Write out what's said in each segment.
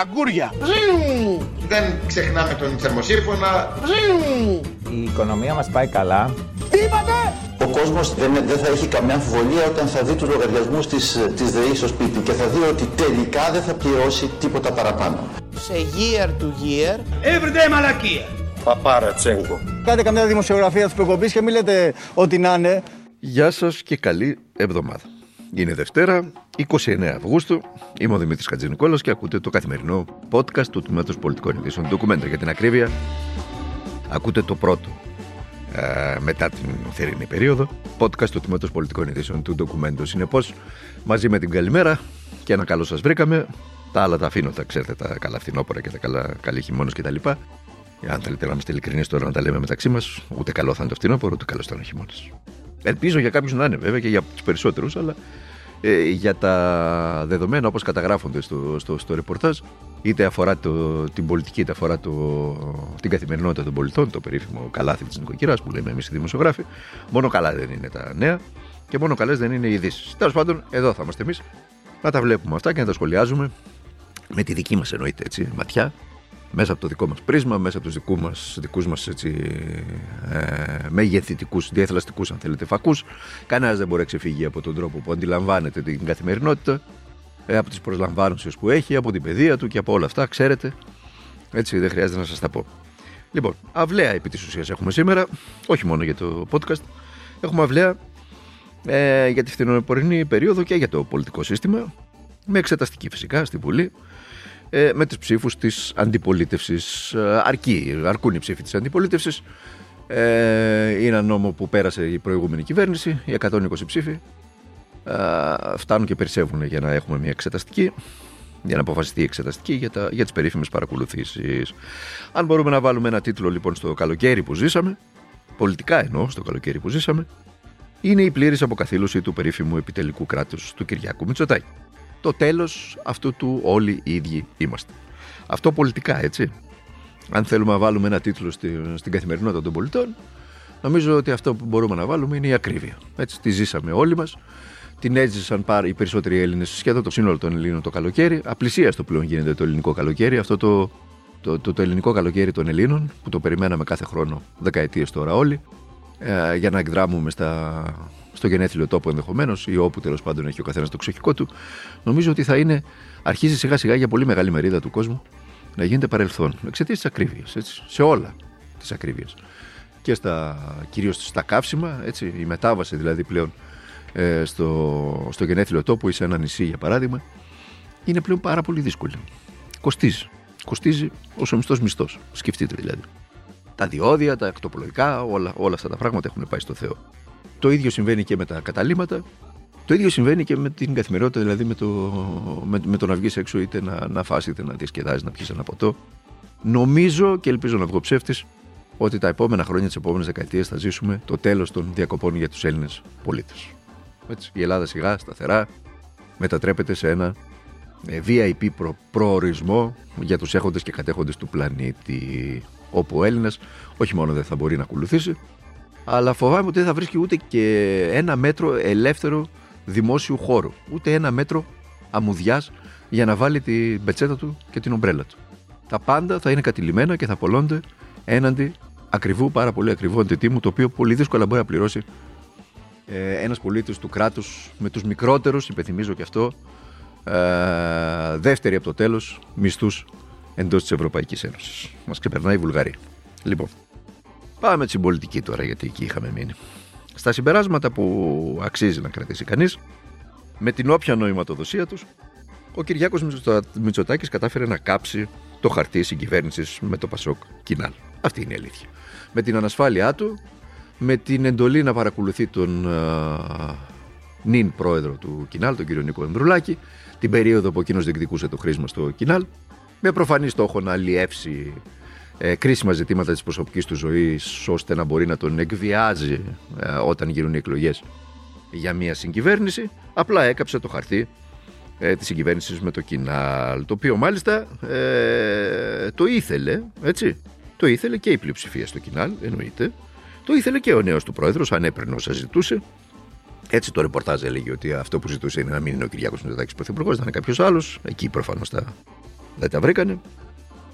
Αγκούρια. Δεν ξεχνάμε τον θερμοσύρφωνα. Η οικονομία μας πάει καλά. Τι είπατε; Ο κόσμος δεν, δεν θα έχει καμιά αμφιβολία όταν θα δει τους λογαριασμούς της, της ΔΕΗ στο σπίτι και θα δει ότι τελικά δεν θα πληρώσει τίποτα παραπάνω. Σε year to year Everyday μαλακία. Κάντε καμιά δημοσιογραφία της προκοπής και μην λέτε ότι να είναι. Γεια σας και καλή εβδομάδα. Είναι Δευτέρα, 29 Αυγούστου. Είμαι ο Δημήτρης Χατζηνικόλας και ακούτε το καθημερινό podcast του Τμήματος Πολιτικών Ειδήσεων Ντοκουμέντα. Για την ακρίβεια, ακούτε το πρώτο ε, μετά την θερινή περίοδο podcast του Τμήματος Πολιτικών Ειδήσεων του Ντοκουμέντο. Συνεπώς, μαζί με την καλημέρα και ένα καλό σας βρήκαμε. Τα άλλα τα αφήνω, τα ξέρετε, τα καλά φθινόπωρα και τα καλά, καλή χειμώνα κτλ. Αν θέλετε να είμαστε ειλικρινείς τώρα να τα λέμε μεταξύ μας, ούτε καλό θα είναι το φθινόπωρο, ούτε καλό θα είναι ο χειμώνας. Ελπίζω για κάποιους να είναι βέβαια και για τους περισσότερους, αλλά ε, για τα δεδομένα όπως καταγράφονται στο, στο, στο ρεπορτάζ, είτε αφορά το, την πολιτική, είτε αφορά το, την καθημερινότητα των πολιτών, το περίφημο καλάθι της νοικοκυράς που λέμε εμείς οι δημοσιογράφοι, μόνο καλά δεν είναι τα νέα και μόνο καλές δεν είναι οι ειδήσεις. Τέλος πάντων, εδώ θα είμαστε εμείς να τα βλέπουμε αυτά και να τα σχολιάζουμε με τη δική μας εννοείται έτσι, ματιά μέσα από το δικό μας πρίσμα, μέσα από τους δικού μας, δικούς μας έτσι, ε, μεγεθυντικούς, διαθελαστικούς αν θέλετε φακούς. Κανένας δεν μπορεί να ξεφύγει από τον τρόπο που αντιλαμβάνεται την καθημερινότητα, ε, από τις προσλαμβάνωσες που έχει, από την παιδεία του και από όλα αυτά, ξέρετε. Έτσι δεν χρειάζεται να σας τα πω. Λοιπόν, αυλαία επί της ουσίας έχουμε σήμερα, όχι μόνο για το podcast, έχουμε αυλαία ε, για τη φθινοπορεινή περίοδο και για το πολιτικό σύστημα, με εξεταστική φυσικά στη Βουλή, ε, με τις ψήφους της αντιπολίτευσης. Ε, αρκεί, αρκούν οι ψήφοι της αντιπολίτευσης. Ε, είναι ένα νόμο που πέρασε η προηγούμενη κυβέρνηση, οι 120 ψήφοι. Ε, φτάνουν και περισσεύουν για να έχουμε μια εξεταστική, για να αποφασιστεί η εξεταστική για, τα, για τις περίφημες παρακολουθήσεις. Αν μπορούμε να βάλουμε ένα τίτλο λοιπόν στο καλοκαίρι που ζήσαμε, πολιτικά εννοώ στο καλοκαίρι που ζήσαμε, είναι η πλήρης αποκαθήλωση του περίφημου επιτελικού κράτους του Κυριάκου Μητσοτάκη το τέλος αυτού του όλοι οι ίδιοι είμαστε. Αυτό πολιτικά έτσι. Αν θέλουμε να βάλουμε ένα τίτλο στην καθημερινότητα των πολιτών, νομίζω ότι αυτό που μπορούμε να βάλουμε είναι η ακρίβεια. Έτσι, τη ζήσαμε όλοι μας. Την έζησαν πάρα οι περισσότεροι Έλληνες, σχεδόν το σύνολο των Ελλήνων το καλοκαίρι. Απλησίαστο πλέον γίνεται το ελληνικό καλοκαίρι. Αυτό το, το, το, το ελληνικό καλοκαίρι των Ελλήνων, που το περιμέναμε κάθε χρόνο δεκαετίες τώρα όλοι, ε, για να εκδράμουμε στα, στο γενέθλιο τόπο ενδεχομένως ή όπου τέλος πάντων έχει ο καθένας το ξεχικό του, νομίζω ότι θα είναι, αρχίζει σιγά σιγά για πολύ μεγάλη μερίδα του κόσμου να γίνεται παρελθόν εξαιτίας της ακρίβειας. Σε όλα της ακρίβειας. Και στα, κυρίως στα καύσιμα, έτσι, η μετάβαση δηλαδή πλέον ε, στο, στο γενέθλιο τόπο ή σε ένα νησί για παράδειγμα, είναι πλέον πάρα πολύ δύσκολη. Κοστίζει. Κοστίζει όσο μισθός μισθός. Σκεφτείτε δηλαδή. Τα διόδια, τα εκτοπολογικά, όλα, όλα αυτά τα πράγματα έχουν πάει στο Θεό. Το ίδιο συμβαίνει και με τα καταλήμματα. Το ίδιο συμβαίνει και με την καθημερινότητα, δηλαδή με το, με, με το να βγεις έξω είτε να, να φας είτε να διασκεδάζεις, να πιεις ένα ποτό. Νομίζω και ελπίζω να βγω ψεύτης ότι τα επόμενα χρόνια, τις επόμενες δεκαετίες θα ζήσουμε το τέλος των διακοπών για τους Έλληνες πολίτες. Η Ελλάδα σιγά, σταθερά, μετατρέπεται σε ένα ε, VIP προ, προορισμό για τους έχοντες και κατέχοντες του πλανήτη όπου ο Έλληνας όχι μόνο δεν θα μπορεί να ακολουθήσει αλλά φοβάμαι ότι δεν θα βρίσκει ούτε και ένα μέτρο ελεύθερο δημόσιου χώρου. Ούτε ένα μέτρο αμμουδιάς για να βάλει την πετσέτα του και την ομπρέλα του. Τα πάντα θα είναι κατηλημένα και θα πολλώνται έναντι ακριβού, πάρα πολύ ακριβού αντιτίμου, το οποίο πολύ δύσκολα μπορεί να πληρώσει ε, ένας πολίτης του κράτους με τους μικρότερους, υπενθυμίζω και αυτό, ε, δεύτερη από το τέλος μισθούς εντός της Ευρωπαϊκής Ένωσης. Μας ξεπερνάει η Βουλγαρία. Λοιπόν, Πάμε στην πολιτική τώρα, γιατί εκεί είχαμε μείνει. Στα συμπεράσματα που αξίζει να κρατήσει κανείς, με την όποια νοηματοδοσία τους, ο Κυριάκος Μητσοτάκης κατάφερε να κάψει το χαρτί συγκυβέρνησης με το Πασόκ Κινάλ. Αυτή είναι η αλήθεια. Με την ανασφάλειά του, με την εντολή να παρακολουθεί τον α, νυν πρόεδρο του Κινάλ, τον κύριο Νίκο Ανδρουλάκη, την περίοδο που εκείνος διεκδικούσε το χρήσμα στο Κινάλ, με προφανή στόχο να αλλιεύσει ε, κρίσιμα ζητήματα της προσωπικής του ζωής ώστε να μπορεί να τον εκβιάζει ε, όταν γίνουν οι εκλογές. Για μια συγκυβέρνηση απλά έκαψε το χαρτί ε, της συγκυβέρνησης με το Κινάλ το οποίο μάλιστα ε, το ήθελε έτσι. Το ήθελε και η πλειοψηφία στο Κινάλ εννοείται. Το ήθελε και ο νέος του πρόεδρος αν έπαιρνε όσα ζητούσε. Έτσι το ρεπορτάζ έλεγε ότι αυτό που ζητούσε είναι να μην είναι ο Κυριάκος Μητσοτάκης πρωθυπουργός, να είναι κάποιος άλλος. Εκεί προφανώς τα δεν τα βρήκανε,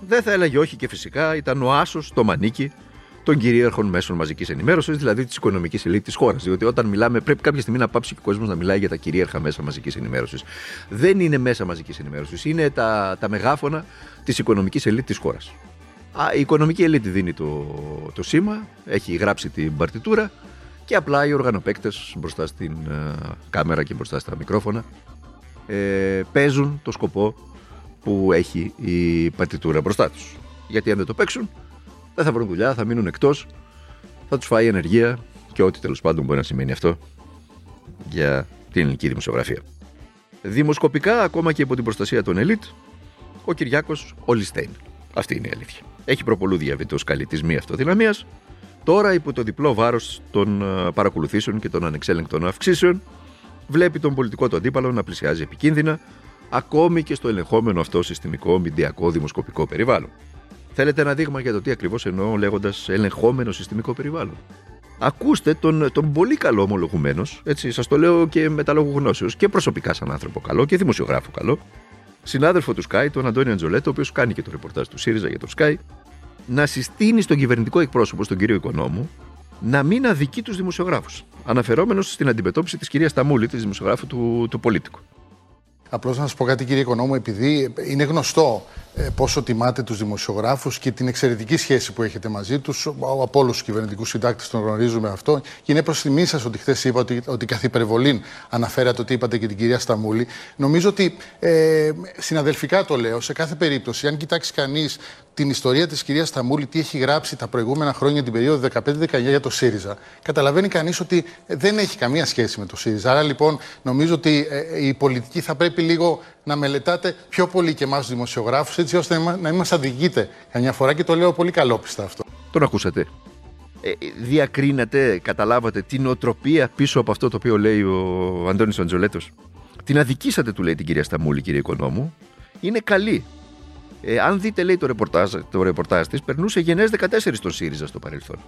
δεν θα έλεγε όχι και φυσικά ήταν ο άσος το μανίκι των κυρίαρχων μέσων μαζικής ενημέρωσης, δηλαδή της οικονομικής ελίτ της χώρας. Διότι όταν μιλάμε, πρέπει κάποια στιγμή να πάψει και ο κόσμος να μιλάει για τα κυρίαρχα μέσα μαζικής ενημέρωσης. Δεν είναι μέσα μαζικής ενημέρωσης, είναι τα, τα μεγάφωνα της οικονομικής ελίτ της χώρας. Η οικονομική ελίτ δίνει το, το σήμα, έχει γράψει την παρτιτούρα και απλά οι οργανοπαίκτες μπροστά στην ε, κάμερα και μπροστά στα μικρόφωνα ε, παίζουν το σκοπό που έχει η παρτιτούρα μπροστά τους. Γιατί αν δεν το παίξουν δεν θα βρουν δουλειά, θα μείνουν εκτός, θα τους φάει ενεργεία και ό,τι τέλος πάντων μπορεί να σημαίνει αυτό για την ελληνική δημοσιογραφία. Δημοσκοπικά, ακόμα και υπό την προστασία των ελίτ, ο Κυριάκος Ολιστέιν. Αυτή είναι η αλήθεια. Έχει προπολού διαβητό καλή της μη αυτοδυναμίας. Τώρα, υπό το διπλό βάρος των ε, παρακολουθήσεων και των ανεξέλεγκτων αυξήσεων, βλέπει τον πολιτικό του αντίπαλο να πλησιάζει επικίνδυνα, ακόμη και στο ελεγχόμενο αυτό συστημικό μηντιακό δημοσκοπικό περιβάλλον. Θέλετε ένα δείγμα για το τι ακριβώς εννοώ λέγοντας ελεγχόμενο συστημικό περιβάλλον. Ακούστε τον, τον πολύ καλό ομολογουμένος, έτσι σας το λέω και με τα λόγου γνώσεως και προσωπικά σαν άνθρωπο καλό και δημοσιογράφο καλό, συνάδελφο του Sky, τον Αντώνιο Αντζολέτο, ο οποίος κάνει και το ρεπορτάζ του ΣΥΡΙΖΑ για το Sky, να συστήνει στον κυβερνητικό εκπρόσωπο, στον κύριο Οικονόμου, να μην αδικεί τους δημοσιογράφους. Αναφερόμενος στην αντιμετώπιση της κυρίας Ταμούλη, της δημοσιογράφου του, του Πολίτικου. Απλώς να σας πω κάτι, κύριε Οικονόμου, επειδή είναι γνωστό ε, πόσο τιμάτε τους δημοσιογράφους και την εξαιρετική σχέση που έχετε μαζί τους. Από όλους τους κυβερνητικούς συντάκτες τον γνωρίζουμε αυτό. Και είναι προς τιμή σας ότι χθες είπα ότι, ότι καθ' υπερβολήν αναφέρατε ότι είπατε και την κυρία Σταμούλη. Νομίζω ότι ε, συναδελφικά το λέω, σε κάθε περίπτωση, αν κοιτάξει κανείς την ιστορία της κυρίας Σταμούλη, τι έχει γράψει τα προηγούμενα χρόνια, την περίοδο 15-19 για το ΣΥΡΙΖΑ, καταλαβαίνει κανείς ότι δεν έχει καμία σχέση με το ΣΥΡΙΖΑ. Άρα λοιπόν νομίζω ότι ε, η πολιτική θα πρέπει λίγο να μελετάτε πιο πολύ και εμάς τους δημοσιογράφους, έτσι ώστε να μην μας αδικείτε καμιά φορά και το λέω πολύ καλόπιστα αυτό. Τον ακούσατε. Ε, διακρίνατε, καταλάβατε την οτροπία πίσω από αυτό το οποίο λέει ο Αντώνης Αντζολέτος; Την αδικήσατε, του λέει την κυρία Σταμούλη, κύριε Οικονόμου. Είναι καλή. Ε, αν δείτε, λέει το ρεπορτάζ, το ρεπορτάζ της, περνούσε γενναίες 14 στον ΣΥΡΙΖΑ στο παρελθόν.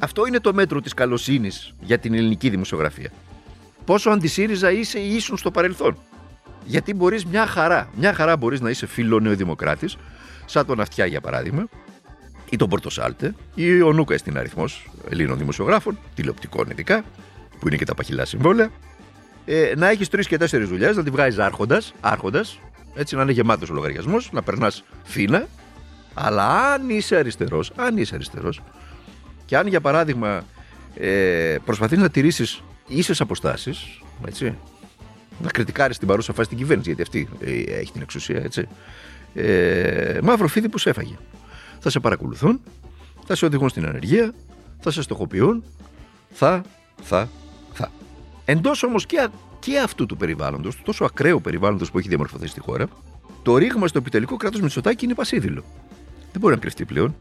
Αυτό είναι το μέτρο της καλοσύνης για την ελληνική δημοσιογραφία. Πόσο αντισύριζα είσαι ή ήσουν στο παρελθόν. Γιατί μπορείς μια χαρά, μια χαρά μπορείς να είσαι φιλονεοδημοκράτης, σαν τον Αυτιά για παράδειγμα, ή τον Πορτοσάλτε, ή ο Νούκα στην αριθμός Ελλήνων δημοσιογράφων, τηλεοπτικών ειδικά, που είναι και τα παχυλά συμβόλαια, ε, να έχεις τρεις και τέσσερις δουλειές, να τη βγάζεις άρχοντας, άρχοντας, έτσι να είναι γεμάτος ο λογαριασμός, να περνάς φίνα, αλλά αν είσαι αριστερός, αν είσαι αριστερός, και αν για παράδειγμα ε, προσπαθείς να τηρήσεις ίσες αποστάσεις, έτσι, να κριτικάρεις την παρούσα φάση την κυβέρνηση, γιατί αυτή ε, έχει την εξουσία, έτσι. Ε, μαύρο φίδι που σε έφαγε. Θα σε παρακολουθούν, θα σε οδηγούν στην ανεργία, θα σε στοχοποιούν, θα, θα, θα. Εντός όμως και, και αυτού του περιβάλλοντος, του τόσο ακραίου περιβάλλοντος που έχει διαμορφωθεί στη χώρα, το ρήγμα στο επιτελικό κράτος Μητσοτάκη είναι πασίδηλο. Δεν μπορεί να κρυφτεί πλέον.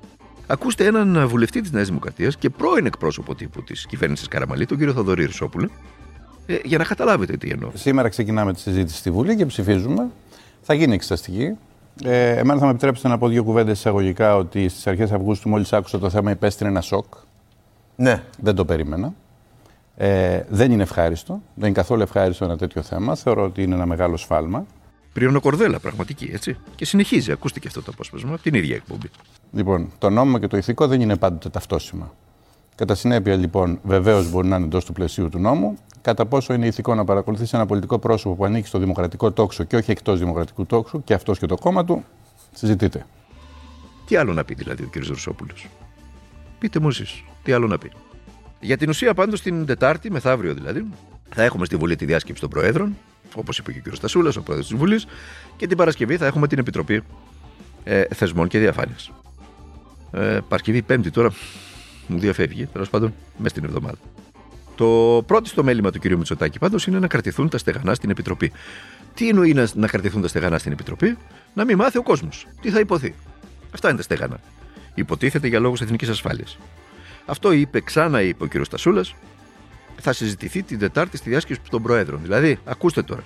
Ακούστε έναν βουλευτή της Νέας Δημοκρατίας και πρώην εκπρόσωπο τύπου της κυβέρνησης Καραμαλή, τον κύριο Θοδωρή Ρουσόπουλο, ε, για να καταλάβετε τι εννοώ. Σήμερα ξεκινάμε τη συζήτηση στη Βουλή και ψηφίζουμε. Θα γίνει εξεταστική. Ε, εμένα θα με επιτρέψετε να πω δύο κουβέντες εισαγωγικά ότι στις αρχές Αυγούστου, μόλις άκουσα το θέμα, υπέστεινε ένα σοκ. Ναι. Δεν το περίμενα. Ε, δεν είναι ευχάριστο. Δεν είναι καθόλου ευχάριστο ένα τέτοιο θέμα. Θεωρώ ότι είναι ένα μεγάλο σφάλμα. Κορδέλα, πραγματική, έτσι. Και συνεχίζει, ακούστηκε αυτό το απόσπασμα από την ίδια εκπομπή. Λοιπόν, το νόμο και το ηθικό δεν είναι πάντοτε ταυτόσιμα. Κατά συνέπεια, λοιπόν, βεβαίως μπορεί να είναι εντός του πλαισίου του νόμου. Κατά πόσο είναι ηθικό να παρακολουθήσει ένα πολιτικό πρόσωπο που ανήκει στο δημοκρατικό τόξο και όχι εκτός δημοκρατικού τόξου και αυτός και το κόμμα του, συζητείτε. Τι άλλο να πει δηλαδή ο κ. Ρουσόπουλο. Πείτε μου εσείς, τι άλλο να πει. Για την ουσία, πάντως την Τετάρτη, μεθαύριο δηλαδή, θα έχουμε στη Βουλή τη διάσκεψη των Προέδρων, όπως είπε και ο κ. Στασούλας, ο πρόεδρος της Βουλής, και την Παρασκευή θα έχουμε την Επιτροπή ε, Θεσμών και Διαφάνειας. Ε, Παρασκευή, Πέμπτη τώρα, μου διαφεύγει, τέλος πάντων, μέσα στην εβδομάδα. Το πρώτο στο μέλημα του κ. Μητσοτάκη πάντως είναι να κρατηθούν τα στεγανά στην Επιτροπή. Τι εννοεί να, να κρατηθούν τα στεγανά στην Επιτροπή, να μην μάθει ο κόσμος. Τι θα υποθεί; Αυτά είναι τα στεγανά. Υποτίθεται για λόγους εθνικής ασφάλειας. Αυτό είπε, ξανά είπε ο κ. Στασούλας, θα συζητηθεί την Τετάρτη στη διάσκεψη των Προέδρων. Δηλαδή, ακούστε τώρα.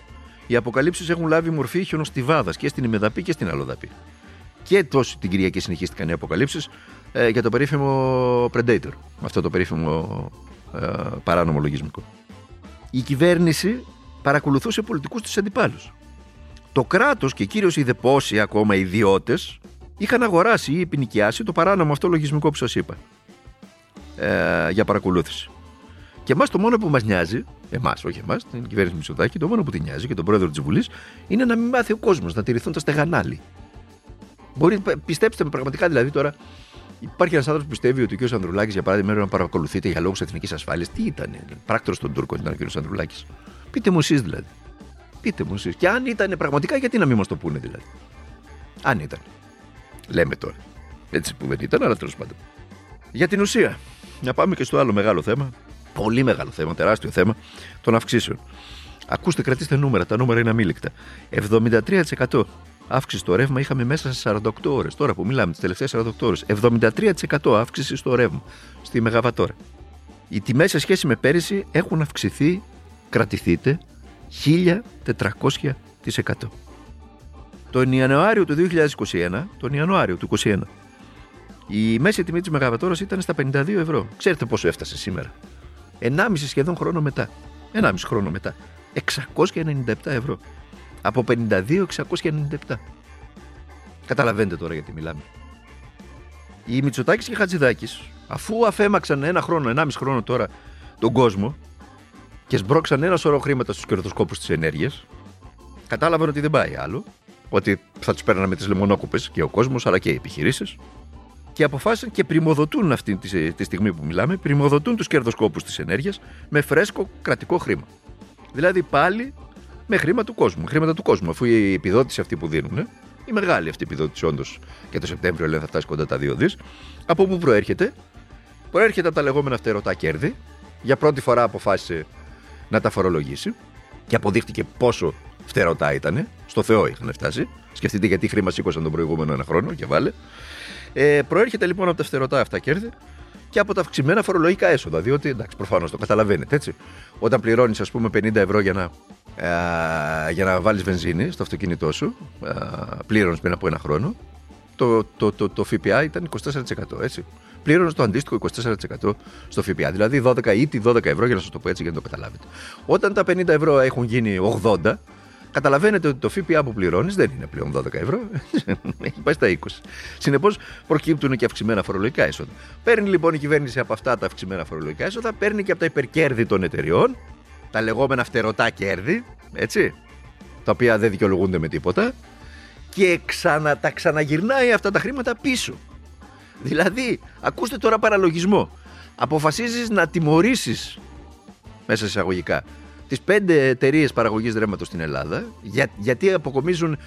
Οι αποκαλύψεις έχουν λάβει μορφή χιονοστιβάδα και στην Ημεδαπή και στην Αλοδαπή. Και τόσο την Κυριακή συνεχίστηκαν οι αποκαλύψεις ε, για το περίφημο Predator. Αυτό το περίφημο ε, παράνομο λογισμικό. Η κυβέρνηση παρακολουθούσε πολιτικούς της αντιπάλους. το κράτος και κυρίω οι δεπόσοι ακόμα ιδιώτες είχαν αγοράσει ή επινοικιάσει το παράνομο αυτό λογισμικό που σας είπα ε, για παρακολούθηση. Και εμάς το μόνο που μας νοιάζει, εμάς, όχι εμάς, την κυβέρνηση Μητσοτάκη, το μόνο που την νοιάζει και τον πρόεδρο της Βουλής είναι να μην μάθει ο κόσμος, να τηρηθούν τα στεγανάλη. Μπορεί, πιστέψτε με πραγματικά δηλαδή τώρα, υπάρχει ένας άνθρωπος που πιστεύει ότι ο κ. Ανδρουλάκης, για παράδειγμα, να παρακολουθείτε για λόγους εθνικής ασφάλειας. Τι ήταν, πράκτορο των Τούρκων ήταν ο κ. Ανδρουλάκης; Πείτε μου εσείς δηλαδή. Πείτε μου εσείς. Και αν ήταν πραγματικά, γιατί να μην μας το πούνε δηλαδή; Αν ήταν. Λέμε τώρα. Έτσι που δεν ήταν, αλλά τέλος πάντων. Για την ουσία, να πάμε και στο άλλο μεγάλο θέμα. Πολύ μεγάλο θέμα, τεράστιο θέμα των αυξήσεων. Ακούστε, κρατήστε νούμερα. Τα νούμερα είναι αμήλικτα. 73% αύξηση στο ρεύμα είχαμε μέσα σε 48 ώρες. Τώρα που μιλάμε, τις τελευταίες 48 ώρες. 73% αύξηση στο ρεύμα, στη Μεγαβατόρα. Οι τιμές σε σχέση με πέρυσι έχουν αυξηθεί, κρατηθείτε, 1400%. Τον Ιανουάριο του 2021, τον Ιανουάριο του 2021, η μέση τιμή της Μεγαβατόρας ήταν στα 52 ευρώ. Ξέρετε πόσο έφτασε σήμερα; 1,5 σχεδόν χρόνο μετά. 1,5 χρόνο μετά. 697 ευρώ. Από 52 697. Καταλαβαίνετε τώρα γιατί μιλάμε. Οι Μητσοτάκης και Χατζηδάκης, αφού αφέμαξαν ένα χρόνο, 1,5 χρόνο τώρα τον κόσμο και σμπρώξαν ένα σωρό χρήματα στους κερδοσκόπους της ενέργειας, κατάλαβαν ότι δεν πάει άλλο. Ότι θα τους παίρναμε τις λεμονόκουπες και ο κόσμος αλλά και οι επιχειρήσεις και αποφάσισαν και πρημοδοτούν αυτή τη, στιγμή που μιλάμε, πρημοδοτούν τους κερδοσκόπους της ενέργειας με φρέσκο κρατικό χρήμα. Δηλαδή πάλι με χρήμα του κόσμου. Χρήματα του κόσμου, αφού η επιδότηση αυτή που δίνουν, η μεγάλη αυτή επιδότηση όντως και το Σεπτέμβριο λένε θα φτάσει κοντά τα 2 δις, από πού προέρχεται; Προέρχεται από τα λεγόμενα φτερωτά κέρδη. Για πρώτη φορά αποφάσισε να τα φορολογήσει και αποδείχτηκε πόσο φτερωτά ήταν. Στο Θεό είχαν φτάσει. Σκεφτείτε γιατί χρήμα σήκωσαν τον προηγούμενο ένα χρόνο και βάλε. Ε, προέρχεται λοιπόν από τα φτερωτά αυτά κέρδη και από τα αυξημένα φορολογικά έσοδα. Διότι εντάξει, προφανώς το καταλαβαίνετε έτσι. Όταν πληρώνεις, ας πούμε, 50 ευρώ για να, ε, για να βάλεις βενζίνη στο αυτοκίνητό σου, ε, πλήρωνες πριν από ένα χρόνο, το, το, το, το ΦΠΑ ήταν 24%. Έτσι. Πλήρωνες το αντίστοιχο 24% στο ΦΠΑ. Δηλαδή 12 ή 12 ευρώ, για να σας το πω έτσι για να το καταλάβετε. Όταν τα 50 ευρώ έχουν γίνει 80, Καταλαβαίνετε ότι το ΦΠΑ που πληρώνεις δεν είναι πλέον 12 ευρώ. Έχει πάει στα 20. Συνεπώς προκύπτουν και αυξημένα φορολογικά έσοδα. Παίρνει λοιπόν η κυβέρνηση από αυτά τα αυξημένα φορολογικά έσοδα, παίρνει και από τα υπερκέρδη των εταιριών, τα λεγόμενα φτερωτά κέρδη, έτσι, τα οποία δεν δικαιολογούνται με τίποτα, και ξανα, τα ξαναγυρνάει αυτά τα χρήματα πίσω. Δηλαδή, ακούστε τώρα παραλογισμό. Αποφασίζεις να τιμωρήσεις μέσα εισαγωγικά τις πέντε εταιρείες παραγωγής ρεύματος στην Ελλάδα, για, γιατί αποκομίζουν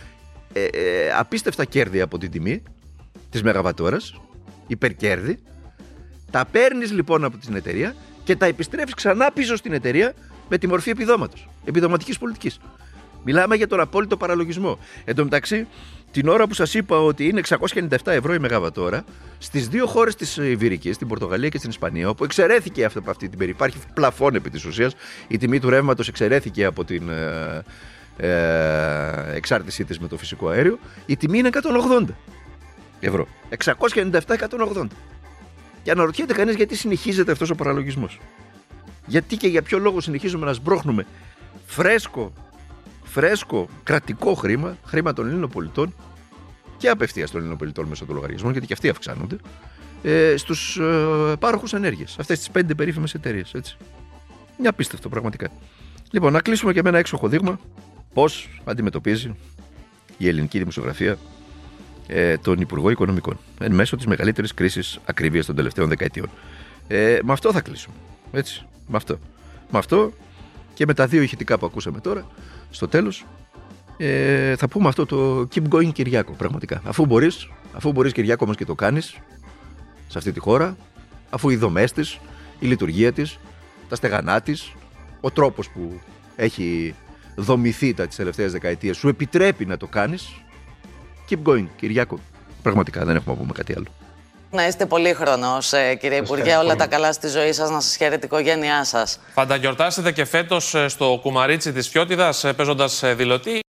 ε, ε, απίστευτα κέρδη από την τιμή της Μεγαβατόρας, υπερκέρδη. Τα παίρνεις λοιπόν από την εταιρεία και τα επιστρέφεις ξανά πίσω στην εταιρεία με τη μορφή επιδόματος, επιδοματικής πολιτικής. Μιλάμε για τον απόλυτο παραλογισμό. Εν τω μεταξύ, την ώρα που σας είπα ότι είναι 697 ευρώ η Μεγαβατόρα, στις δύο χώρες της Ιβυρική, την Πορτογαλία και στην Ισπανία, όπου εξαιρέθηκε αυτή, από αυτή την περίπτωση, υπάρχει πλαφόν επί της ουσίας, η τιμή του ρεύματος εξαιρέθηκε από την ε, ε, εξάρτησή της με το φυσικό αέριο, η τιμή είναι 180 ευρώ. 697-180. Και αναρωτιέται κανείς γιατί συνεχίζεται αυτός ο παραλογισμός. Γιατί και για ποιο λόγο συνεχίζουμε να σμπρώχνουμε φρέσκο φρέσκο κρατικό χρήμα, χρήμα των Ελλήνων πολιτών και απευθείας των Ελλήνων πολιτών μέσω των λογαριασμών, γιατί και αυτοί αυξάνονται, ε, στους ε, πάροχους ενέργειας. Αυτές τις πέντε περίφημες εταιρείες. Μια απίστευτο πραγματικά. Λοιπόν, να κλείσουμε και με ένα έξοχο δείγμα πώς αντιμετωπίζει η ελληνική δημοσιογραφία ε, τον Υπουργό Οικονομικών εν μέσω της μεγαλύτερης κρίσης ακρίβειας των τελευταίων δεκαετιών. Ε, με αυτό θα κλείσουμε. Έτσι. Με αυτό. Με αυτό και με τα δύο ηχητικά που ακούσαμε τώρα, στο τέλος, ε, θα πούμε αυτό το keep going Κυριάκο, πραγματικά. Αφού μπορείς, αφού μπορείς Κυριάκο όμως και το κάνεις σε αυτή τη χώρα, αφού οι δομές της, η λειτουργία της, τα στεγανά της, ο τρόπος που έχει δομηθεί τα τελευταίες δεκαετίες σου επιτρέπει να το κάνεις. Keep going, Κυριάκο. Πραγματικά δεν έχουμε να πούμε κάτι άλλο. Να είστε πολύ χρόνο, ε, κύριε Υπουργέ. Όλα τα καλά στη ζωή σας, να σας χαίρετε η οικογένειά σας. Θα τα γιορτάσετε και φέτος ε, στο κουμαρίτσι της Φιώτιδας, ε, παίζοντας δηλωτή.